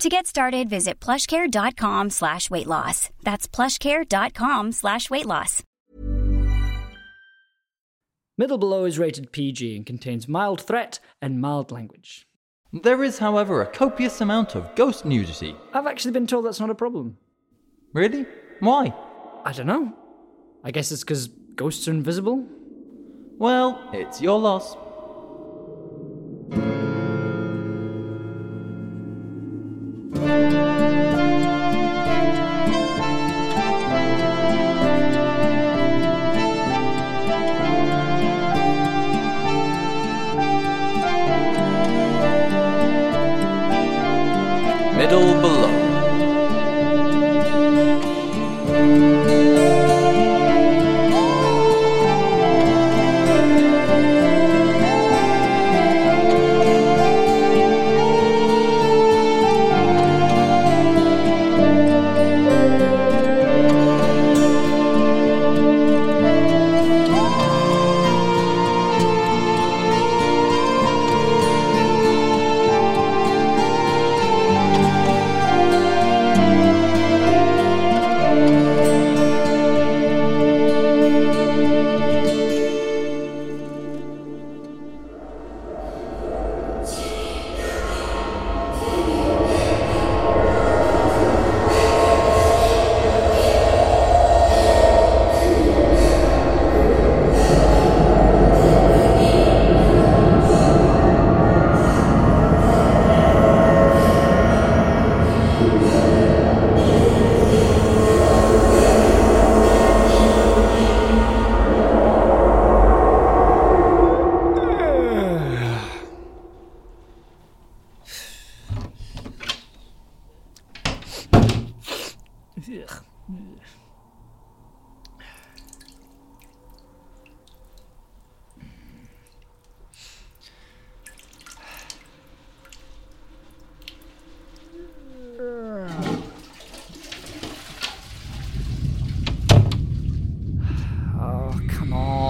To get started, visit plushcare.com slash weight loss. That's plushcare.com slash weight loss. Middle Below is rated PG and contains mild threat and mild language. There is, however, a copious amount of ghost nudity. I've actually been told that's not a problem. Really? Why? I don't know. I guess it's because ghosts are invisible? Well, it's your loss.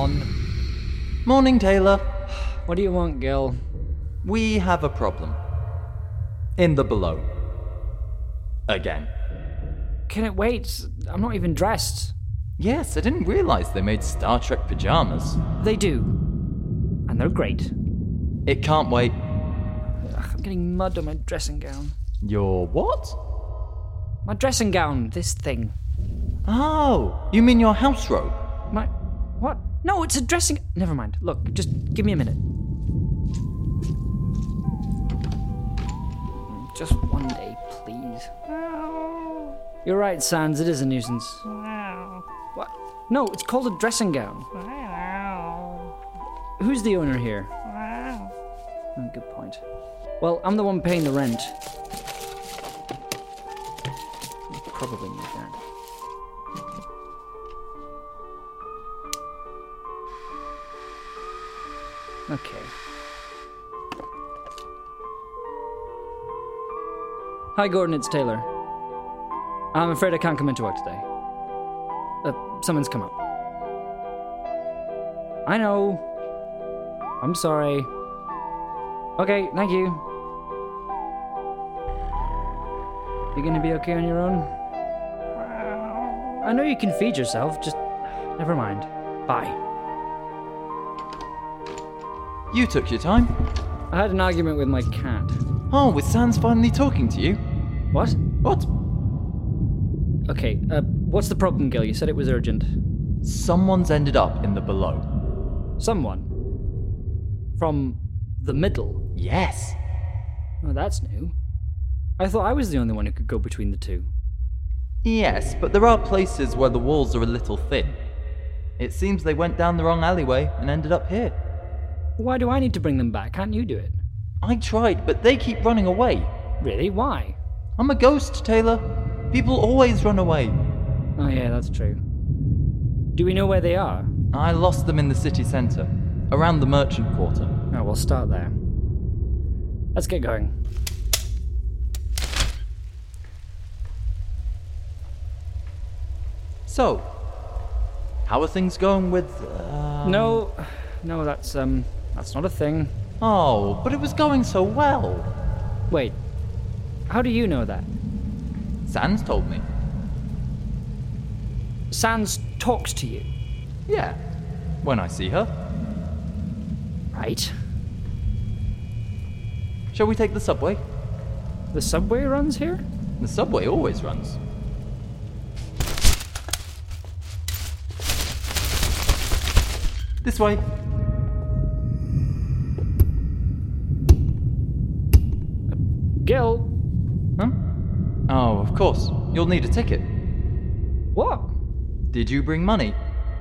On. Morning, Taylor. What do you want, Gil? We have a problem. In the below. Again. Can it wait? I'm not even dressed. Yes, I didn't realize they made Star Trek pajamas. They do. And they're great. It can't wait. Ugh, I'm getting mud on my dressing gown. Your what? My dressing gown, this thing. Oh, you mean your house robe? My. What? No, it's a dressing. Never mind. Look, just give me a minute. Just one day, please. You're right, Sans, it is a nuisance. What? No, it's called a dressing gown. Who's the owner here? Oh, good point. Well, I'm the one paying the rent. Probably need that. Okay. Hi, Gordon, it's Taylor. I'm afraid I can't come into work today. Uh, someone's come up. I know. I'm sorry. Okay, thank you. You gonna be okay on your own? I know you can feed yourself, just never mind. Bye. You took your time. I had an argument with my cat. Oh, with Sans finally talking to you? What? What? Okay, uh, what's the problem, Gil? You said it was urgent. Someone's ended up in the below. Someone. From the middle. Yes. Oh, that's new. I thought I was the only one who could go between the two. Yes, but there are places where the walls are a little thin. It seems they went down the wrong alleyway and ended up here. Why do I need to bring them back? Can't you do it? I tried, but they keep running away. Really? Why? I'm a ghost, Taylor. People always run away. Oh, yeah, that's true. Do we know where they are? I lost them in the city centre, around the merchant quarter. Oh, we'll start there. Let's get going. So, how are things going with. Uh... No, no, that's um, that's not a thing. Oh, but it was going so well. Wait, how do you know that? Sans told me. Sans talks to you. Yeah, when I see her. Right. Shall we take the subway? The subway runs here? The subway always runs. This way. Gil? Huh? Oh, of course. You'll need a ticket. What? Did you bring money?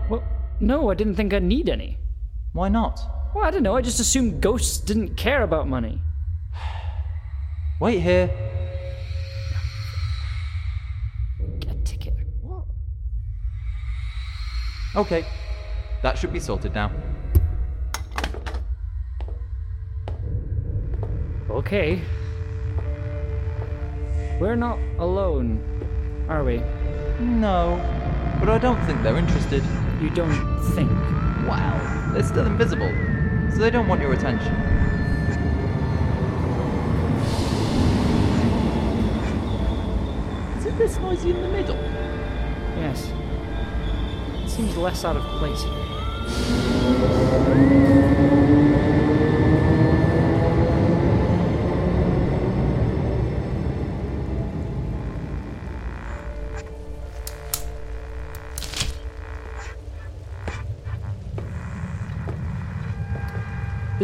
Well, no, I didn't think I'd need any. Why not? Well, I don't know, I just assumed ghosts didn't care about money. Wait here. Get a ticket. What? Okay. That should be sorted now. Okay. We're not alone, are we? No, but I don't think they're interested. You don't think? Wow, they're still invisible, so they don't want your attention. Is it this noisy in the middle? Yes. It seems less out of place here.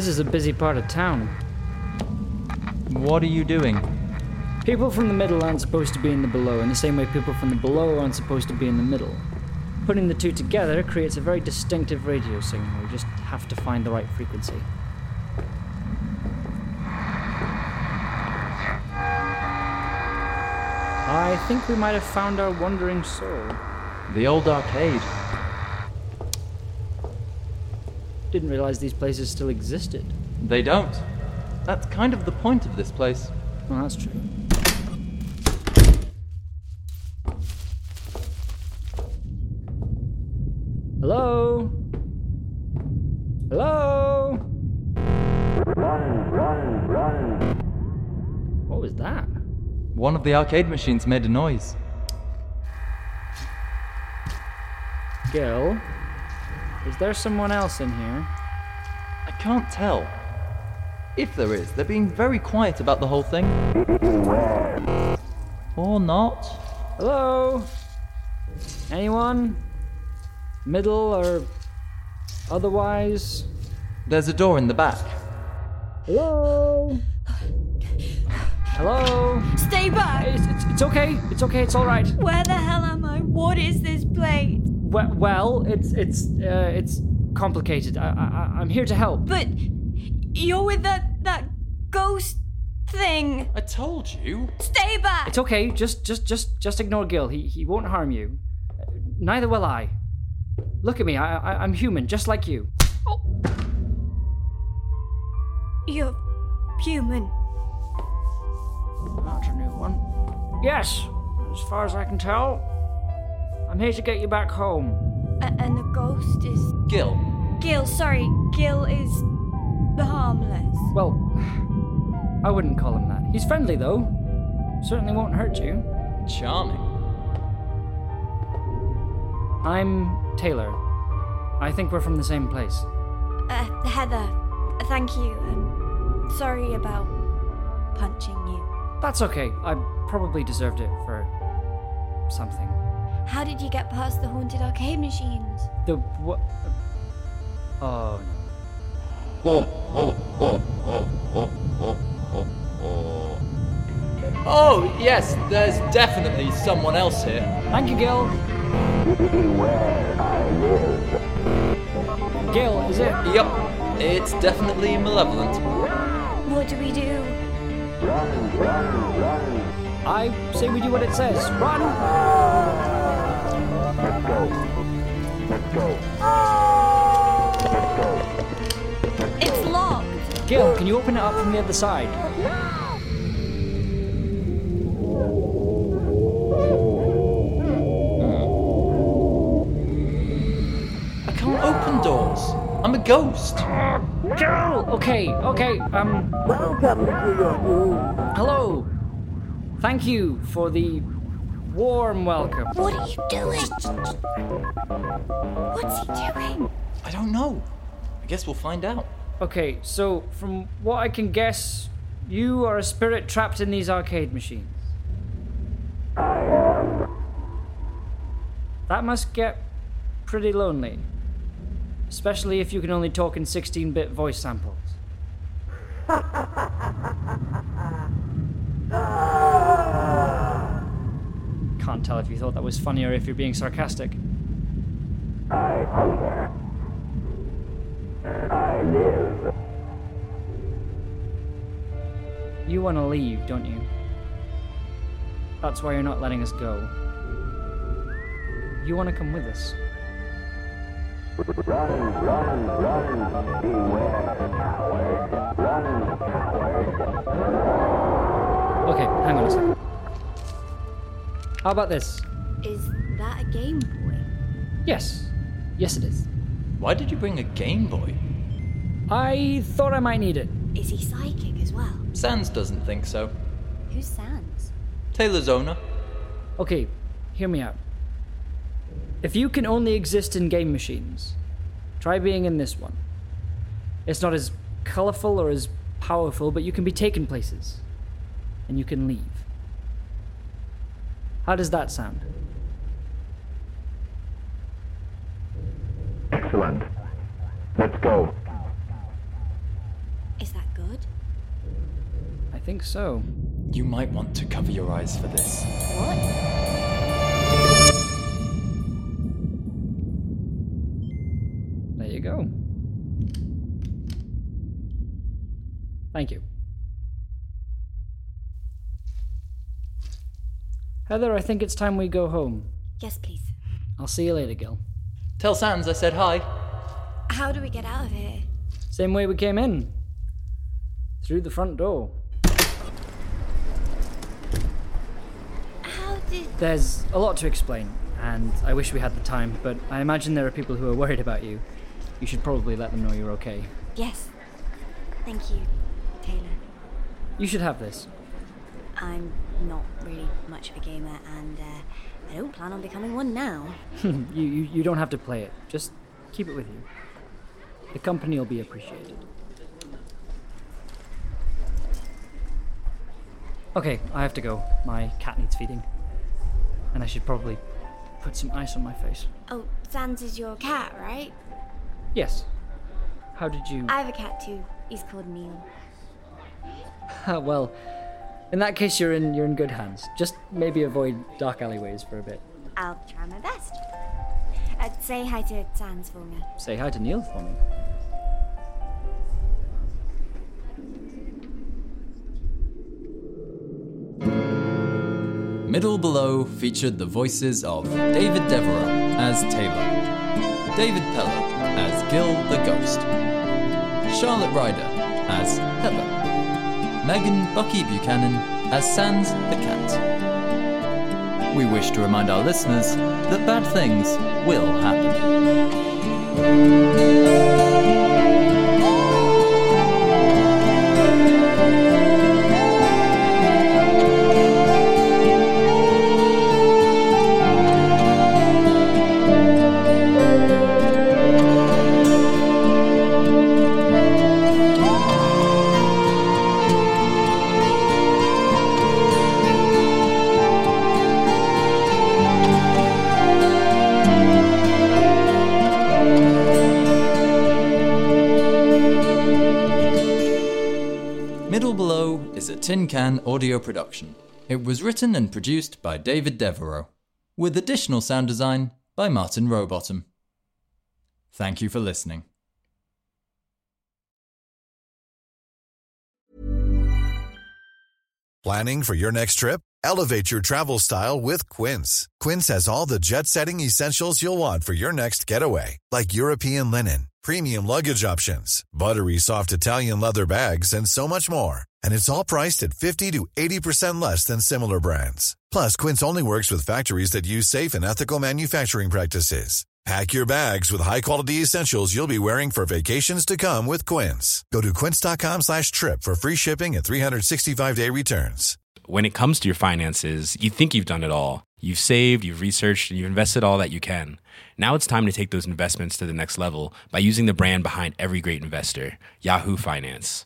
This is a busy part of town. What are you doing? People from the middle aren't supposed to be in the below, in the same way people from the below aren't supposed to be in the middle. Putting the two together creates a very distinctive radio signal. We just have to find the right frequency. I think we might have found our wandering soul. The old arcade. Didn't realize these places still existed. They don't. That's kind of the point of this place. Well, that's true. Hello? Hello? What was that? One of the arcade machines made a noise. Gil? Is there someone else in here? I can't tell. If there is, they're being very quiet about the whole thing. Or not. Hello? Anyone? Middle or otherwise? There's a door in the back. Hello? Hello? Stay back! It's, it's, it's okay. It's okay. It's all right. Where the hell am I? What is this place? Well, well it's it's uh, it's complicated. I, I I'm here to help. But you're with that that ghost thing. I told you. Stay back! It's okay. Just just just just ignore Gil. He he won't harm you. Uh, Neither will I. Look at me. I, I I'm human, just like you. Oh. You're human. That's a new one. Yes, as far as I can tell. I'm here to get you back home. A- and the ghost is Gil. Gil. Sorry, Gil is harmless. Well, I wouldn't call him that. He's friendly though. Certainly won't hurt you. Charming. I'm Taylor. I think we're from the same place. Uh, Heather, thank you, and sorry about punching you. That's okay. I probably deserved it for something. How did you get past the haunted arcade machines? The what? Oh Oh, yes, there's definitely someone else here. Thank you, Gil. Gil, is it? Yep, it's definitely malevolent. What do we do? Run! I say we do what it says. Run! It's locked. Gil, can you open it up from the other side? I can't open doors. I'm a ghost. Gil! Okay, okay, um. Welcome to your room. Hello. Thank you for the warm welcome. What are you doing? What's he doing? I don't know. I guess we'll find out. Okay, so from what I can guess, you are a spirit trapped in these arcade machines. That must get pretty lonely. Especially if you can only talk in 16 bit voice samples. Can't tell if you thought that was funny or if you're being sarcastic. I hunger. I live. You want to leave, don't you? That's why you're not letting us go. You want to come with us. Run, run, run, anywhere, anywhere. Run. Okay, hang on a second. How about this? Is that a Game Boy? Yes. Yes, it is. Why did you bring a Game Boy? I thought I might need it. Is he psychic as well? Sans doesn't think so. Who's Sans? Taylor's owner. Okay, hear me out. If you can only exist in game machines, try being in this one. It's not as colorful or as powerful, but you can be taken places. And you can leave. How does that sound? Excellent. Let's go. Is that good? I think so. You might want to cover your eyes for this. What? There you go. Thank you. Heather, I think it's time we go home. Yes, please. I'll see you later, Gil. Tell Sans I said hi. How do we get out of here? Same way we came in. Through the front door. How did. There's a lot to explain, and I wish we had the time, but I imagine there are people who are worried about you. You should probably let them know you're okay. Yes. Thank you, Taylor. You should have this. I'm not really much of a gamer, and uh, I don't plan on becoming one now. you, you, you don't have to play it. Just keep it with you. The company will be appreciated. Okay, I have to go. My cat needs feeding. And I should probably put some ice on my face. Oh, Sans is your cat, right? Yes. How did you. I have a cat too. He's called Neil. well, in that case, you're in you're in good hands. Just maybe avoid dark alleyways for a bit. I'll try my best. Uh, say hi to Sans for me. Say hi to Neil for me. Middle Below featured the voices of David Devereaux as Taylor, David Pellow as Gil the Ghost, Charlotte Ryder as Heather, Megan Bucky Buchanan as Sans the Cat. We wish to remind our listeners that bad things will happen. Tin Can audio production. It was written and produced by David Devereaux, with additional sound design by Martin Rowbottom. Thank you for listening. Planning for your next trip? Elevate your travel style with Quince. Quince has all the jet setting essentials you'll want for your next getaway, like European linen, premium luggage options, buttery soft Italian leather bags, and so much more. And it's all priced at 50 to 80% less than similar brands. Plus, Quince only works with factories that use safe and ethical manufacturing practices. Pack your bags with high-quality essentials you'll be wearing for vacations to come with Quince. Go to quince.com slash trip for free shipping and 365-day returns. When it comes to your finances, you think you've done it all. You've saved, you've researched, and you've invested all that you can. Now it's time to take those investments to the next level by using the brand behind every great investor, Yahoo Finance.